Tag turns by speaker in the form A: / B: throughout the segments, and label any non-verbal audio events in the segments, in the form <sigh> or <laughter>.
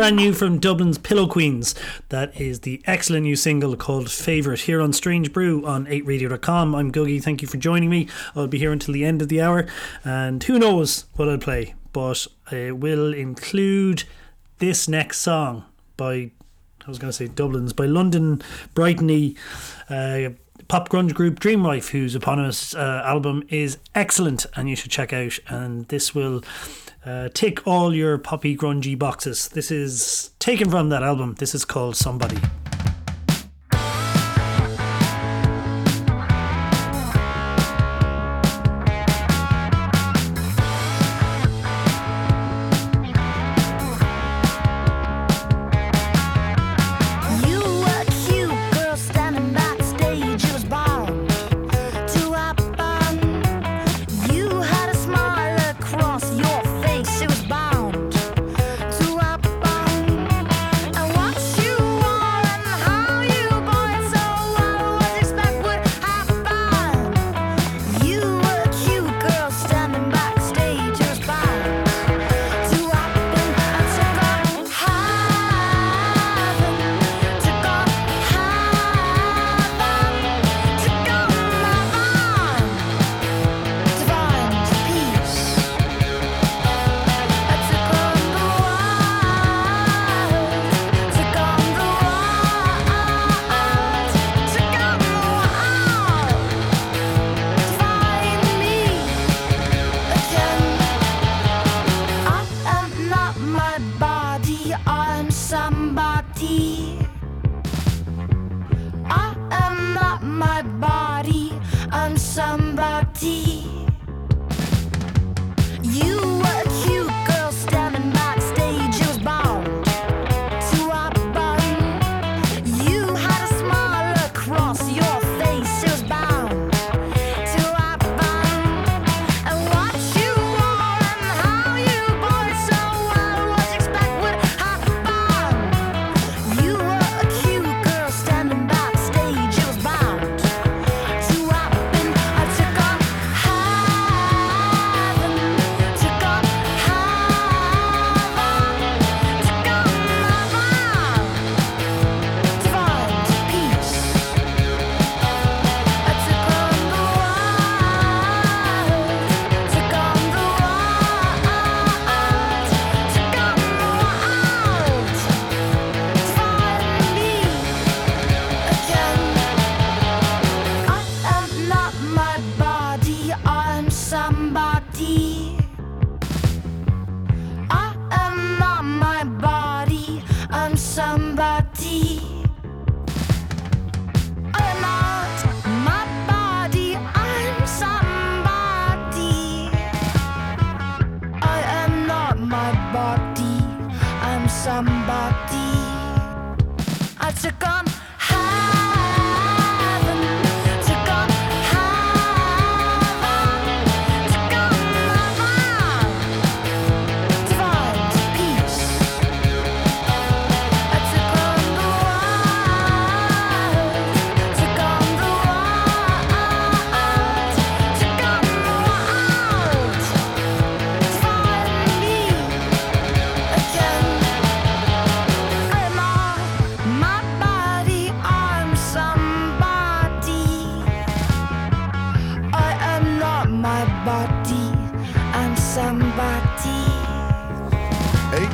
A: Brand new from Dublin's Pillow Queens. That is the excellent new single called Favourite here on Strange Brew on 8radio.com. I'm Googie. Thank you for joining me. I'll be here until the end of the hour, and who knows what I'll play, but I will include this next song by, was going to say Dublin's, by London Brightony. Uh, pop grunge group Dream Wife, whose eponymous uh, album is excellent and you should check out. And this will uh, tick all your poppy grungy boxes. This is taken from that album. This is called Somebody.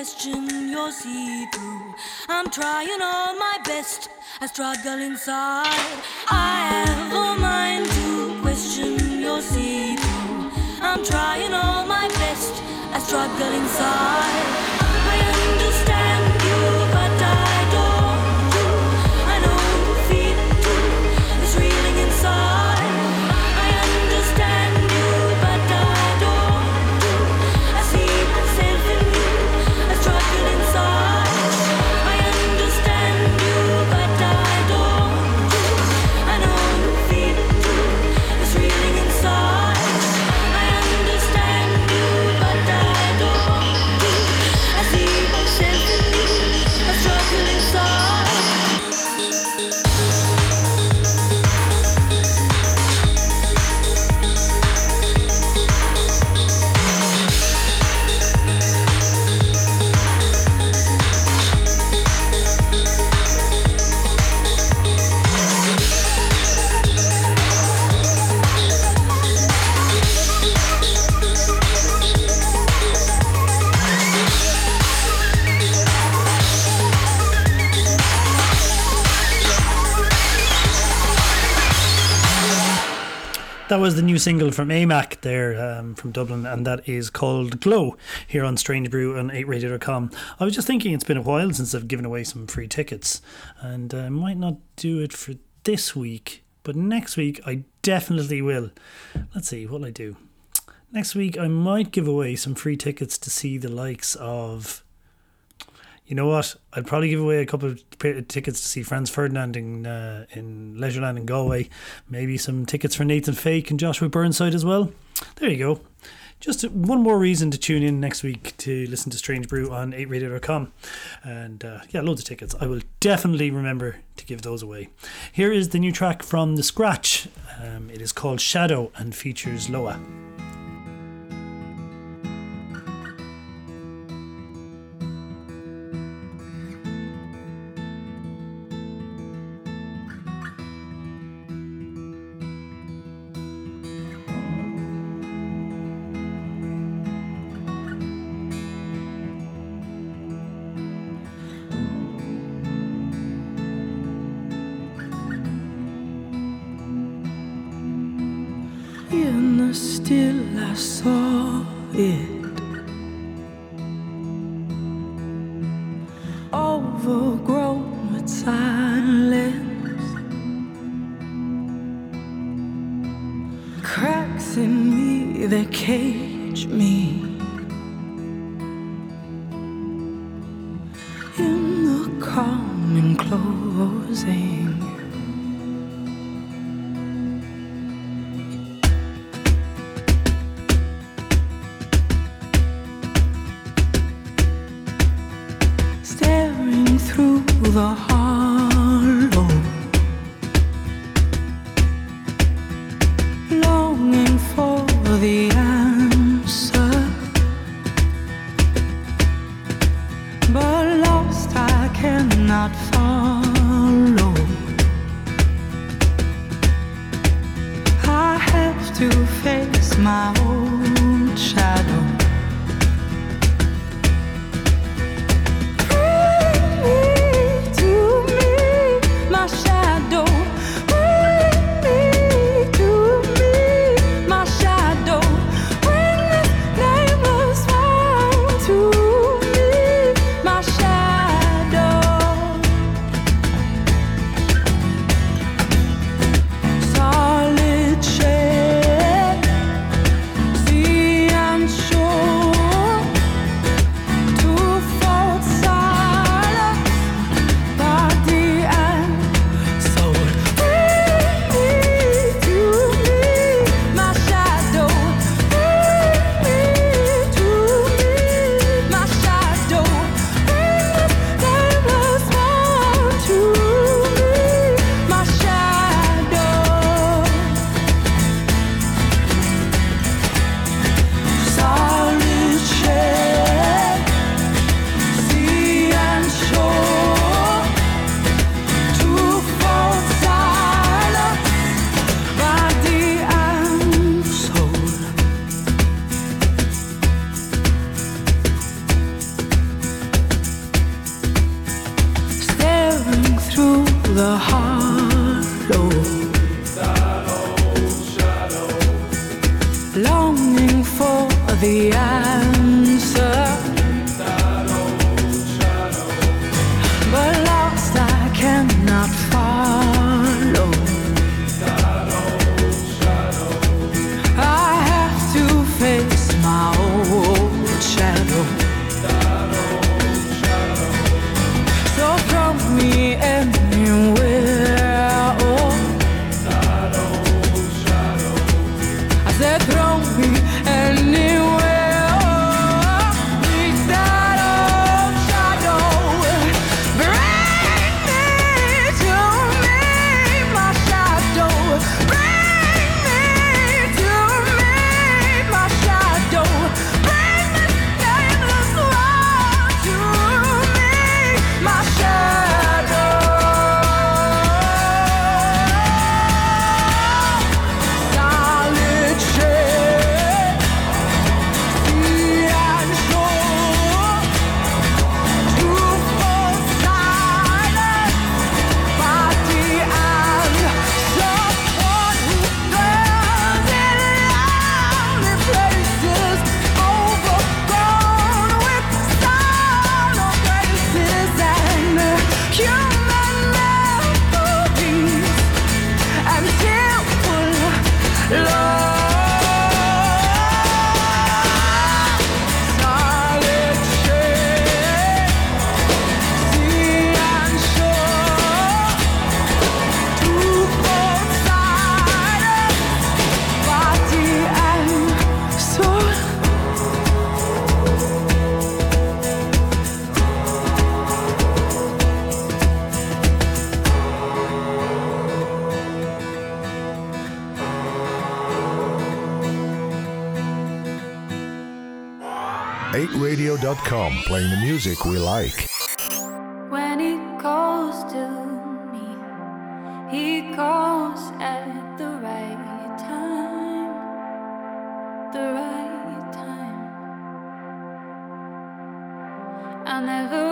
B: question your see through. I'm trying all my best, I struggle inside. I have a mind to question your see through. I'm trying all my best, I struggle inside.
A: That was the new single from AMAC there um, from Dublin, and that is called Glow here on Strange Brew on 8radio.com. I was just thinking it's been a while since I've given away some free tickets, and I might not do it for this week, but next week I definitely will. Let's see, what'll I do? Next week I might give away some free tickets to see the likes of you know what? I'd probably give away a couple of tickets to see Franz Ferdinand in uh, in Leisureland in Galway. Maybe some tickets for Nathan Fake and Joshua Burnside as well. There you go. Just one more reason to tune in next week to listen to Strange Brew on 8radio.com. And uh, yeah, loads of tickets. I will definitely remember to give those away. Here is the new track from The Scratch. Um, it is called Shadow and features Loa.
C: My own
D: calls at the right time, the right time. I never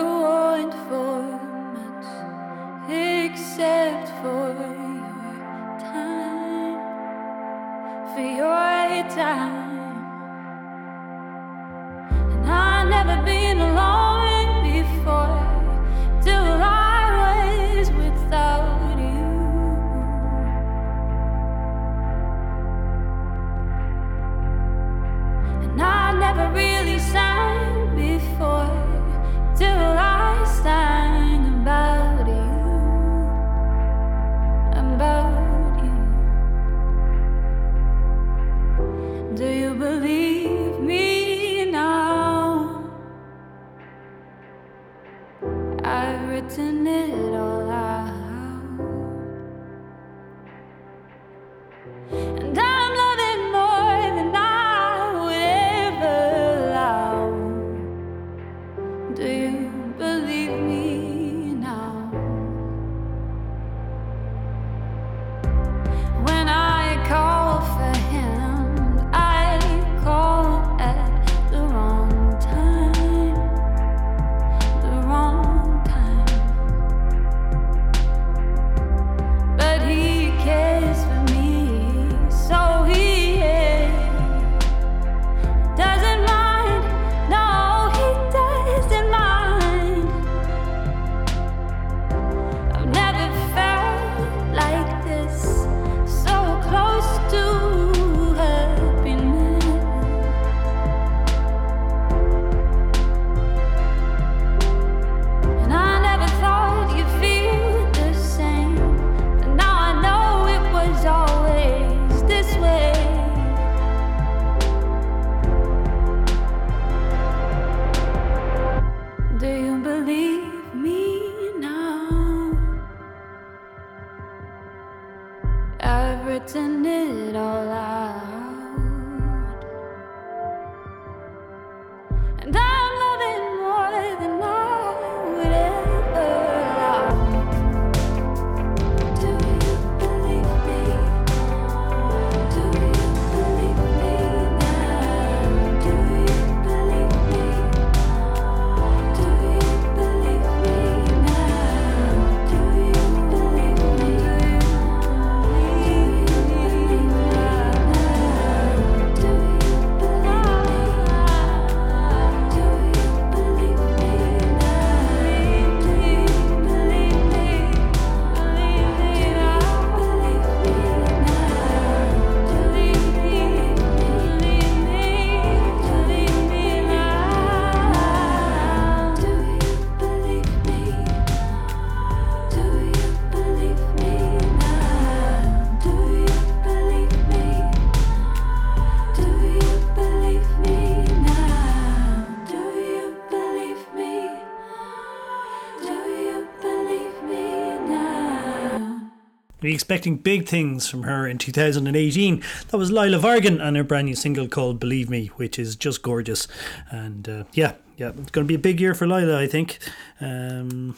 A: be expecting big things from her in 2018. That was Lila Vargan and her brand new single called Believe Me, which is just gorgeous. And uh, yeah, yeah, it's going to be a big year for Lila, I think. Um,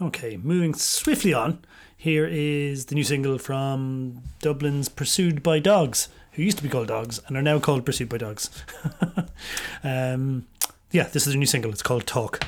A: okay, moving swiftly on. Here is the new single from Dublin's Pursued by Dogs, who used to be called Dogs and are now called Pursued by Dogs. <laughs> um, yeah, this is a new single. It's called Talk.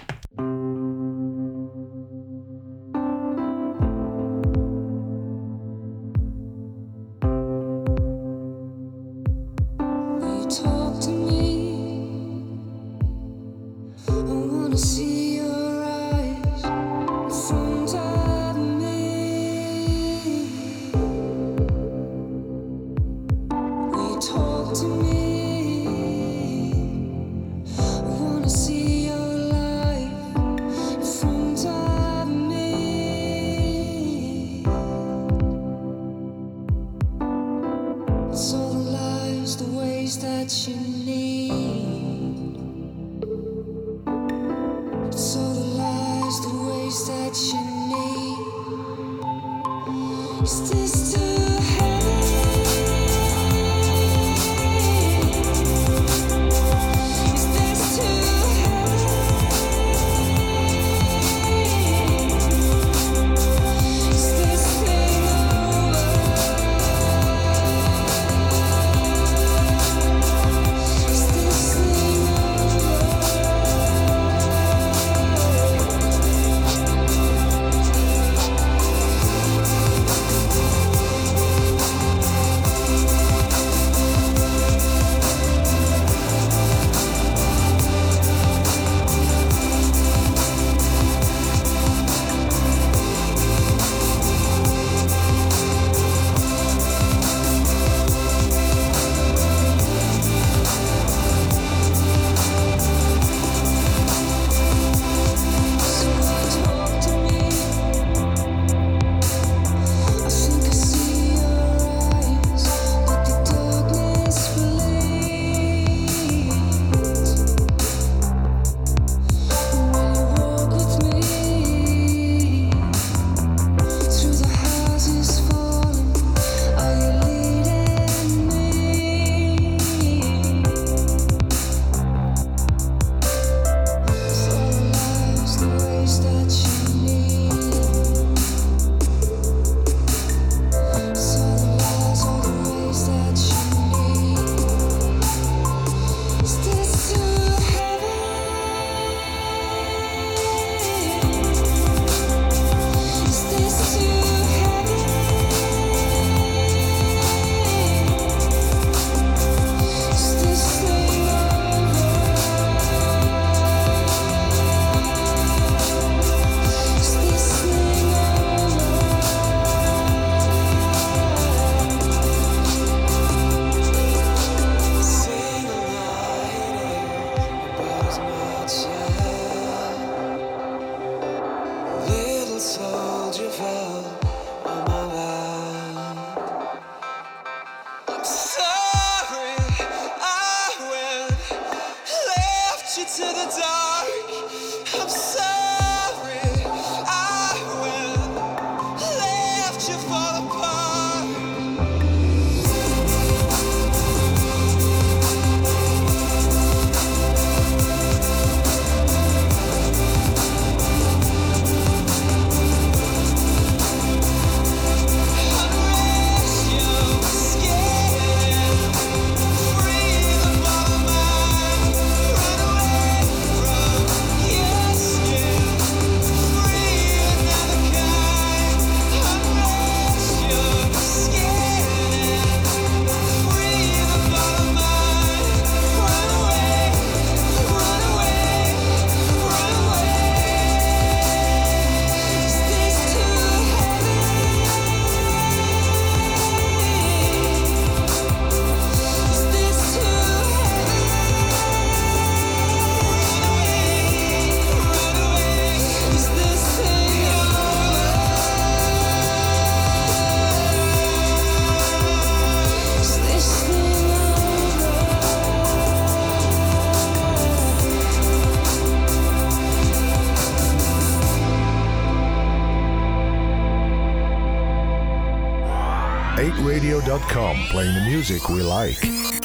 E: music we like.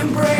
F: embrace.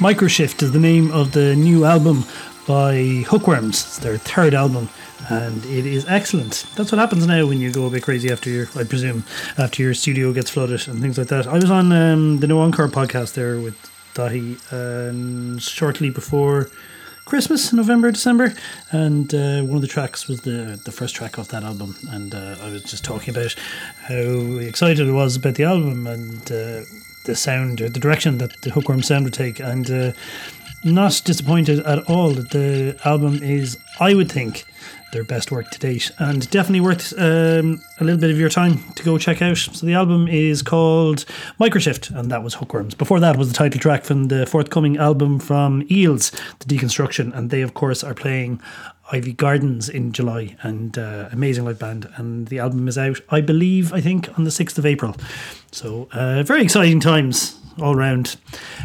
A: Microshift is the name of the new album by Hookworms. It's their third album, and it is excellent. That's what happens now when you go a bit crazy after your, I presume, after your studio gets flooded and things like that. I was on um, the No Encore podcast there with Dahi um, shortly before Christmas, November, December, and uh, one of the tracks was the the first track off that album, and uh, I was just talking about how excited I was about the album and uh, the sound or the direction that the Hookworm sound would take, and uh, not disappointed at all. That the album is, I would think, their best work to date, and definitely worth um, a little bit of your time to go check out. So the album is called Microshift, and that was Hookworms. Before that was the title track from the forthcoming album from Eels, The Deconstruction, and they of course are playing Iveagh Gardens in July, and uh, amazing live band. And the album is out, I believe, I think on the sixth of April. So uh, very exciting times all round.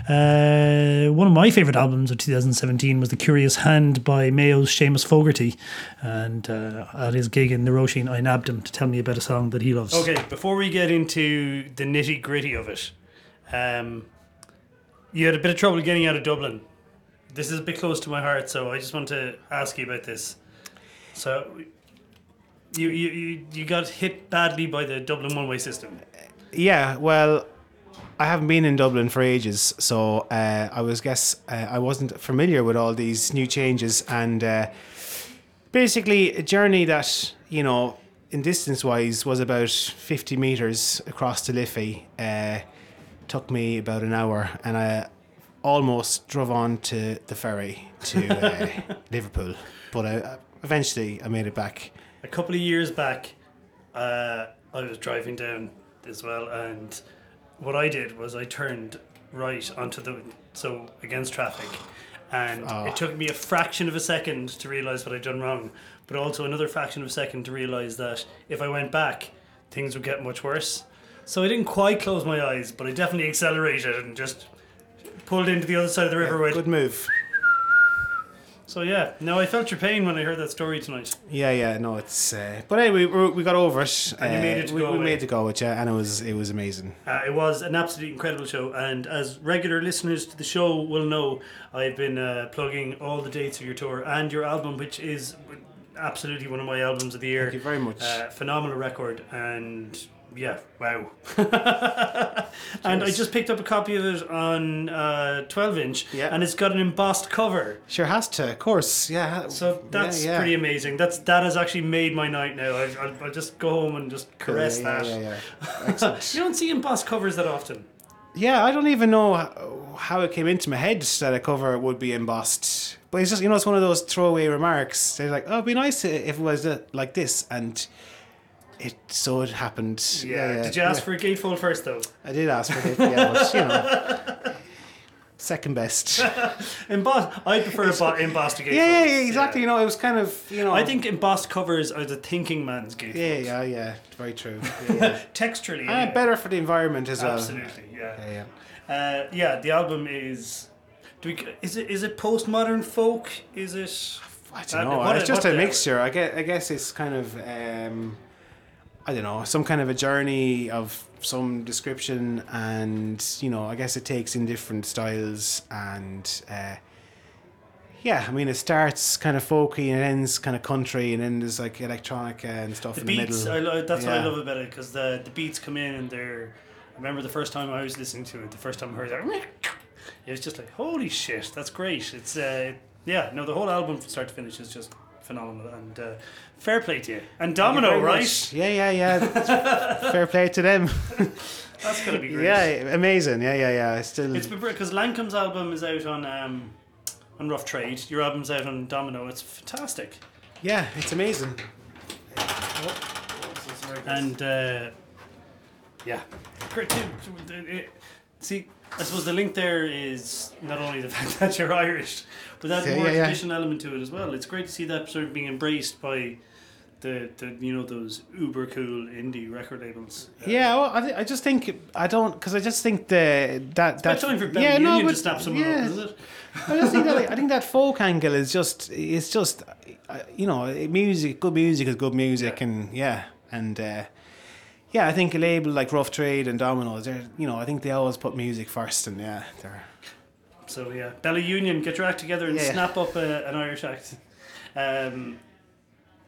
A: Uh, one of my favourite albums of 2017 was The Curious Hand by Mayo's Seamus Fogarty. And uh, at his gig in Naroshin, I nabbed him to tell me about a song that he loves. Okay, before we get into the nitty gritty of it, um, you had a bit of trouble getting out of Dublin. This is a bit close to my heart, so I just want to ask you about this. So, you, you, you, got hit badly by the Dublin one way system.
G: Yeah, well, I haven't been in Dublin for ages, so uh, I was guess uh, I wasn't familiar with all these new changes, and uh, basically a journey that you know, in distance wise, was about fifty meters across to Liffey. Uh, took me about an hour, and I almost drove on to the ferry to uh, <laughs> Liverpool, but I, eventually I made it back.
A: a couple of years back, uh, I was driving down as well, and what I did was I turned right onto the so against traffic, and it took me a fraction of a second to realize what I'd done wrong, but also another fraction of a second to realize that if I went back, things would get much worse. So I didn't quite close my eyes, but I definitely accelerated and just pulled into the other side of the river. Went,
G: Good move.
A: so yeah, no, I felt your pain when I heard that story tonight.
G: Yeah, yeah, no, it's. Uh, but anyway, we, we got over it.
A: And you
G: uh,
A: made it to
G: we,
A: go
G: we made it go with yeah, and it was it was amazing.
A: Uh, it was an absolutely incredible show, and as regular listeners to the show will know, I've been uh, plugging all the dates of your tour and your album, which is absolutely one of my albums of the year.
G: Thank you very much.
A: Uh, phenomenal record, and yeah, wow. <laughs> and I just picked up a copy of it on uh, 12 inch,
G: Yeah.
A: and it's got an embossed cover.
G: Sure has to, of course. Yeah.
A: So that's
G: yeah, yeah.
A: pretty amazing. That's that has actually made my night now. I, I'll, I'll just go home and just caress
G: yeah,
A: that.
G: Yeah, yeah, <laughs> yeah.
A: You don't see embossed covers that often.
G: yeah, I don't even know how, how it came into my head that a cover would be embossed. But it's just you know it's one of those throwaway remarks. They're like, oh, it'd be nice if it was uh, like this, and it so it happened.
A: Yeah. Did you ask for a gatefold first though?
G: I did ask for it, yeah, but you know, <laughs> second best. <laughs>
A: Embossed. I prefer embo- embossed to gatefold.
G: Yeah, yeah, yeah, exactly. You know, it was kind of you know.
A: I think embossed covers are the thinking man's gatefold.
G: Yeah, yeah, yeah. Very true. <laughs> Yeah, yeah.
A: Texturally.
G: and
A: anyway.
G: better for the environment as well.
A: Absolutely. Yeah.
G: Yeah, yeah.
A: Uh, yeah. The album is. Do we? Is it? Is it postmodern folk? Is it?
G: I
A: Uh,
G: don't know.
A: what-
G: it's just a mixture. I guess, I guess it's kind of, um, I don't know, some kind of a journey of some description, and you know, I guess it takes in different styles, and uh, yeah, I mean, it starts kind of folky and it ends kind of country, and then there's like electronica and stuff
A: The
G: in
A: beats.
G: the
A: I
G: middle.
A: lo- that's what I love about it because the the beats come in and they're. I remember the first time I was listening to it. The first time I heard it, It was just like, holy shit, that's great. It's uh, yeah, no, the whole album from start to finish is just phenomenal and uh, fair play to you. And
G: Thank you
A: Domino, right?
G: much. Yeah, yeah, yeah. <laughs> Fair play to them. <laughs>
A: That's gonna be great.
G: yeah, amazing. Yeah, yeah, yeah. It's still.
A: It's because Lankum's album is out on um, on Rough Trade. Your album's out on Domino. It's fantastic.
G: yeah, it's amazing.
A: And uh, yeah, great. See, I suppose the link there is not only the <laughs> fact that you're Irish, but that
G: Yeah,
A: more
G: yeah, yeah.
A: element to it as well. It's great to see that sort of being embraced by the, the you know those uber cool indie record labels.
G: Yeah, well, I, thi- I just think I don't because I just think the that that
A: time for Belly
G: yeah no but
A: to snap someone
G: yeah,
A: up?
G: I just think that <laughs> I think that folk angle is just it's just uh, you know music good music is good music
A: Yeah.
G: and yeah and uh, yeah I think a label like Rough Trade and Domino's they're you know I think they always put music first and yeah they're
A: So yeah, Bella Union, get your act together and
G: Yeah.
A: snap up a, an Irish act. Um,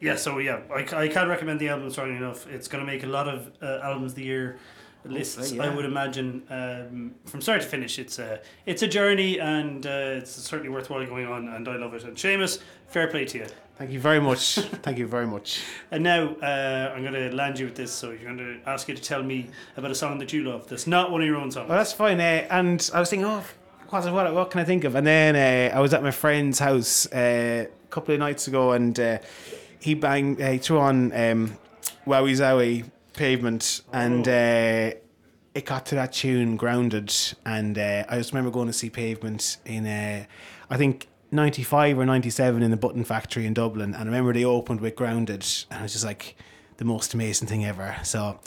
A: yeah, so yeah, I, I can't recommend the album strongly enough. It's going to make a lot of uh, albums of the year lists.
G: Hopefully,
A: I would imagine um, from start to finish. It's a it's a journey, and uh, it's certainly worthwhile going on. And I love it. And Seamus, fair play to you.
G: Thank you very much. <laughs> Thank you very much.
A: And now uh, I'm going to land you with this. So you're going to ask you to tell me about a song that you love. That's not one of your own songs.
G: Well, that's fine. Uh, and I was thinking, oh, what, what, what can I think of? And then uh, I was at my friend's house uh, a couple of nights ago, and uh, he banged, uh, he threw on um, Wowie Zowie Pavement, and uh, it got to that tune, Grounded. And uh, I just remember going to see Pavement in, uh, I think, 95 or 97 in the Button Factory in Dublin. And I remember they opened with Grounded, and it was just like the most amazing thing ever. So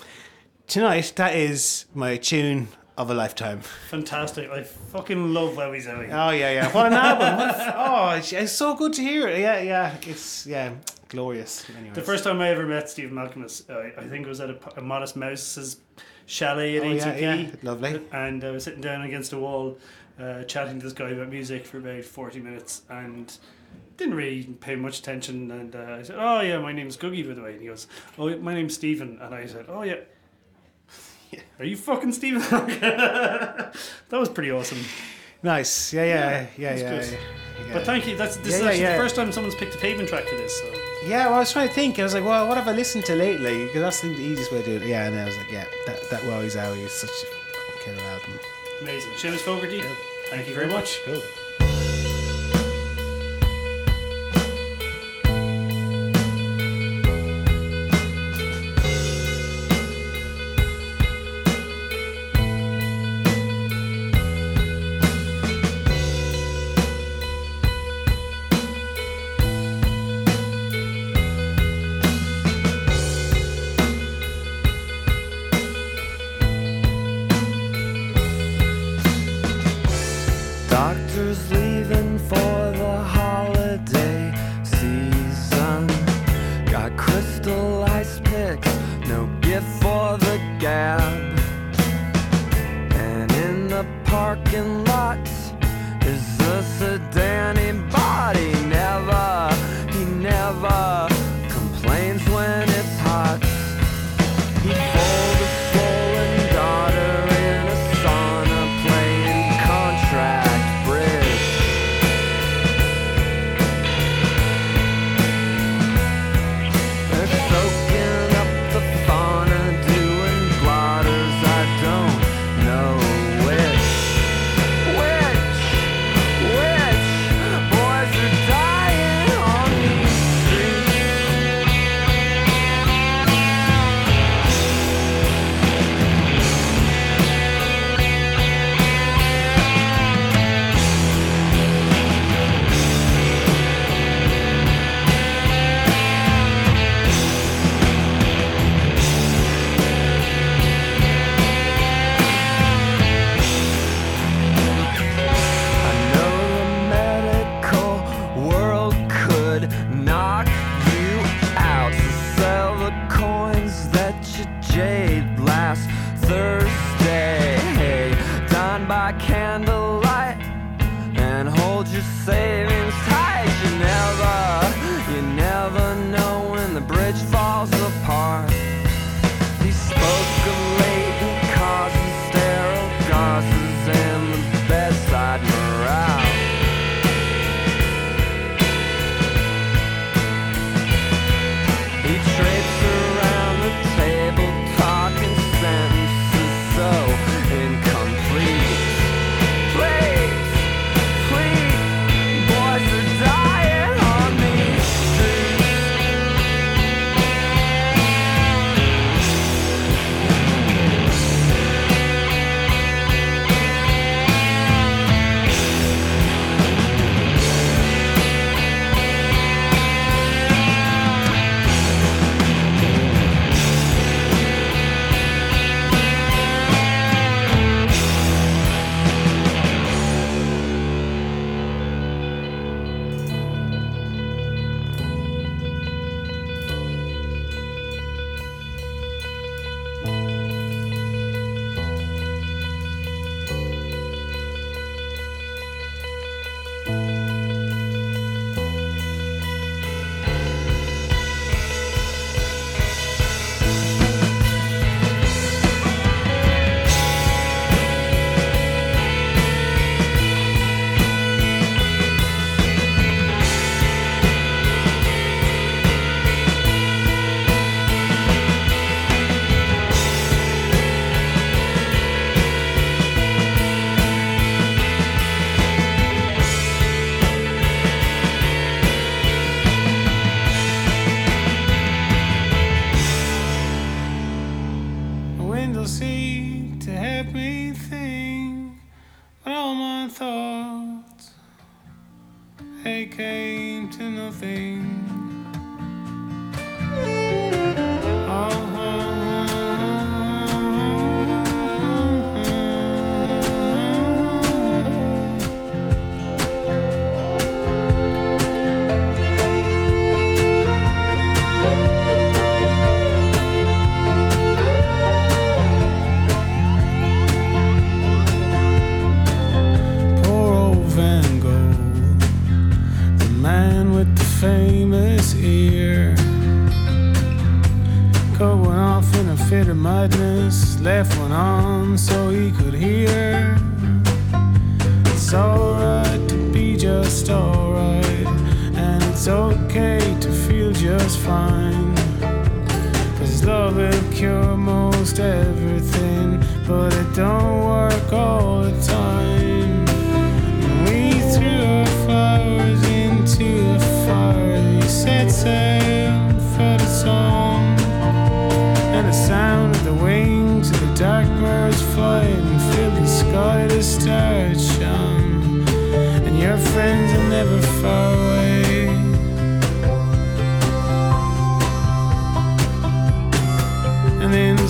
G: tonight, that is my tune of a lifetime.
A: Fantastic. I fucking love Wowie Zowie.
G: Oh yeah, yeah. What an album! What a- oh, it's, so good to hear it. Yeah, yeah. It's yeah, glorious. Anyways.
A: The first time I ever met Stephen Malkmus, uh, I think it was at a Modest Mouse's chalet at
G: Oh, yeah, yeah. Lovely.
A: And I was sitting down against a wall, uh, chatting to this guy about music for about 40 minutes and didn't really pay much attention. And uh, I said, Oh, yeah, my name's Gugai, by the way. And he goes, Oh, my name's Stephen. And I said, Oh, yeah. <laughs> Are you fucking Stephen? <laughs> that was pretty awesome.
G: Nice. Yeah, yeah, yeah,
A: that's
G: yeah.
A: good.
G: yeah.
A: But thank you. That's this
G: Yeah,
A: is
G: yeah,
A: actually
G: yeah.
A: the first time someone's picked a pavement track for this. So
G: Yeah, well, I was trying to think. I was like, well, what have I listened to lately? Because that's the easiest way to do it. Yeah, and I was like, yeah, that that Wowie Zowie is such a killer album.
A: Amazing. Seamus Fogarty, thank you very much.
G: Cool.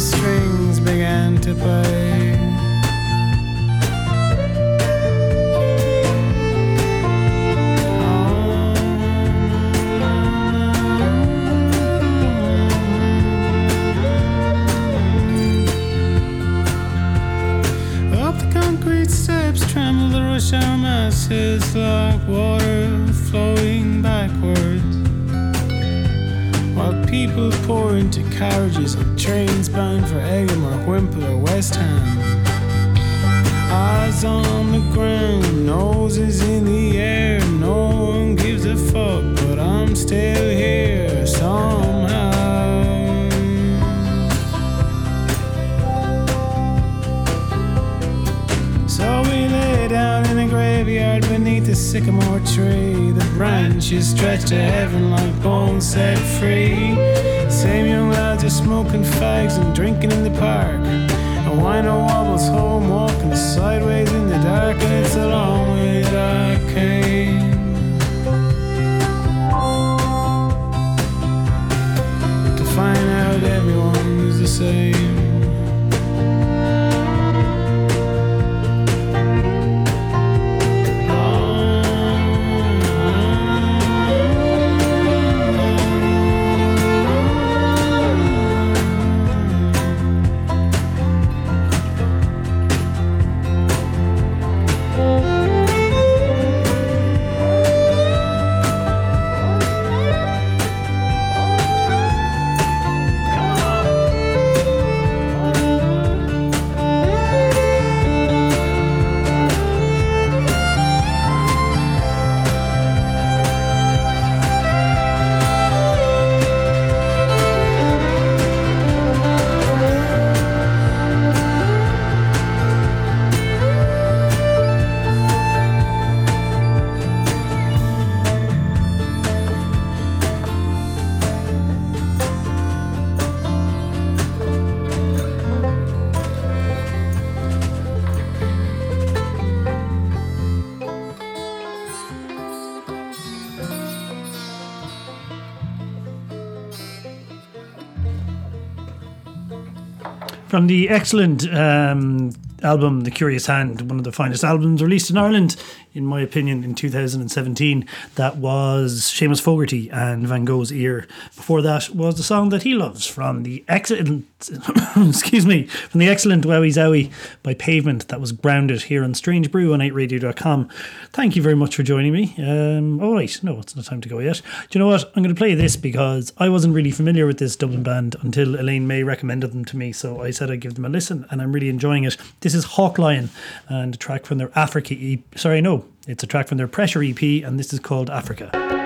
G: Strings began to play. Up the concrete steps tremble the rush hour masses like water flowing backwards. While people pour into carriages trains bound for Egham or Whimple or West Ham. Eyes on the ground, noses in the air, no one gives a fuck, but I'm still here somehow. So we lay down in a graveyard beneath the sycamore tree. The branches stretched to heaven like bones set free. Same young lads are smoking fags and drinking in the park. A wino wobbles home, walking sideways in the dark, and it's a long way that I came. To find out everyone's the same.
A: The excellent um, album, The Curious Hand, one of the finest albums released in Ireland, in my opinion, in 2017. That was Seamus Fogarty and Van Gogh's Ear. Before that was the song that he loves from the excellent, <coughs> excuse me, from the excellent Wowie Zowie by Pavement that was grounded here on Strange Brew on 8radio.com. Thank you very much for joining me. Um, all right, no, it's not time to go yet. Do you know what? I'm going to play this because I wasn't really familiar with this Dublin band until Elaine May recommended them to me. So I said I'd give them a listen and I'm really enjoying it. This is Hawk Lion and a track from their Africa EP. Sorry, no, it's a track from their Pressure EP and this is called Africa.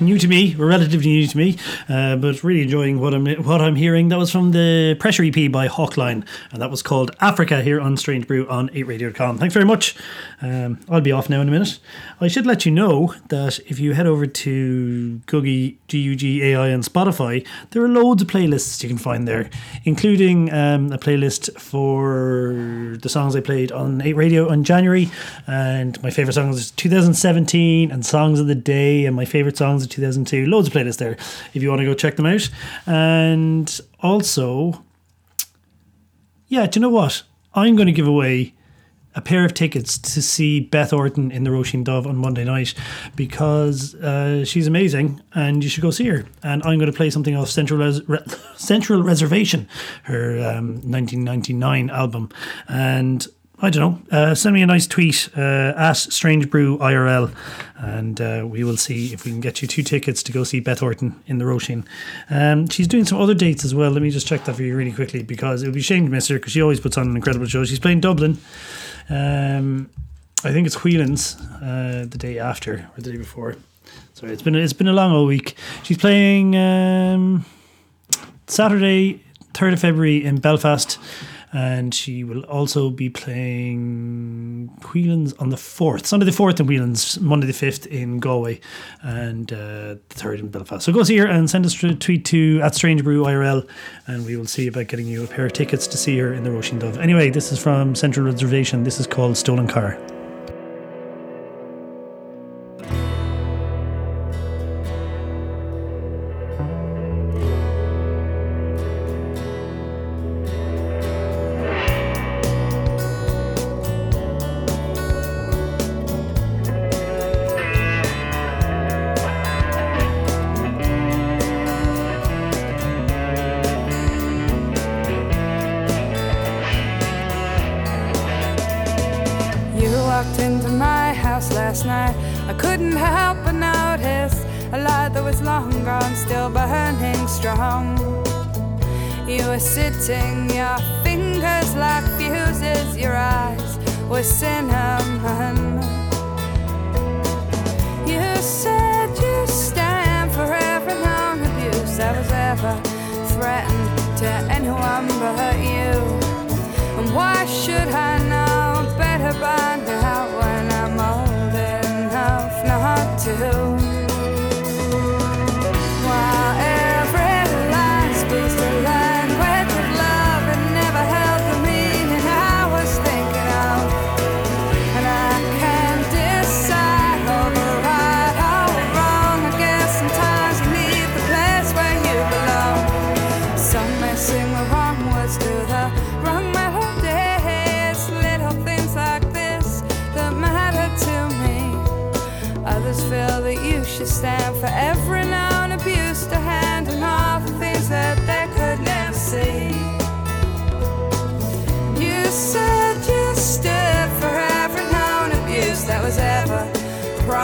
A: New to me, or relatively new to me, uh, but really enjoying what I'm what I'm hearing. That was from the Pressure EP by Hawkline, and that was called Africa here on Strange Brew on 8radio.com. Thanks very much. Um, I'll be off now in a minute. I should let you know that if you head over to Gugai G U G A I on Spotify, there are loads of playlists you can find there, including um, a playlist for the songs I played on 8 Radio in January, and my favorite songs is 2017 and songs of the day, and my favorite songs of 2002. Loads of playlists there if you want to go check them out. And also, yeah, do you know what? I'm going to give away a pair of tickets to see Beth Orton in the Roisin Dubh on Monday night because uh, she's amazing and you should go see her. And I'm going to play something off Central Res- Re- <laughs> Central Reservation, her um, 1999 album. And I don't know. Uh, send me a nice tweet uh, at Strange Brew IRL, and uh, we will see if we can get you two tickets to go see Beth Orton in the Roisin. Um, she's doing some other dates as well. Let me just check that for you really quickly because it would be a shame to miss her because she always puts on an incredible show. She's playing Dublin. Um, I think it's Whelan's uh, the day after or the day before. Sorry, it's been it's been a long old week. She's playing um, Saturday, third of February in Belfast, and she will also be playing Whelan's on the fourth, Sunday the fourth in Whelan's, Monday the fifth in Galway, and uh, the third in Belfast. So go see her and send us a tweet to at Strange Brew IRL, and we will see about getting you a pair of tickets to see her in the Roisin Dubh. Anyway, this is from Central Reservation. This is called Stolen Car.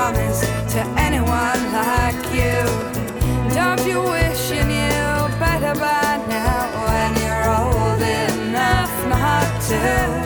H: promise to anyone like you.
D: Don't you wish you knew better by now when you're old enough not to?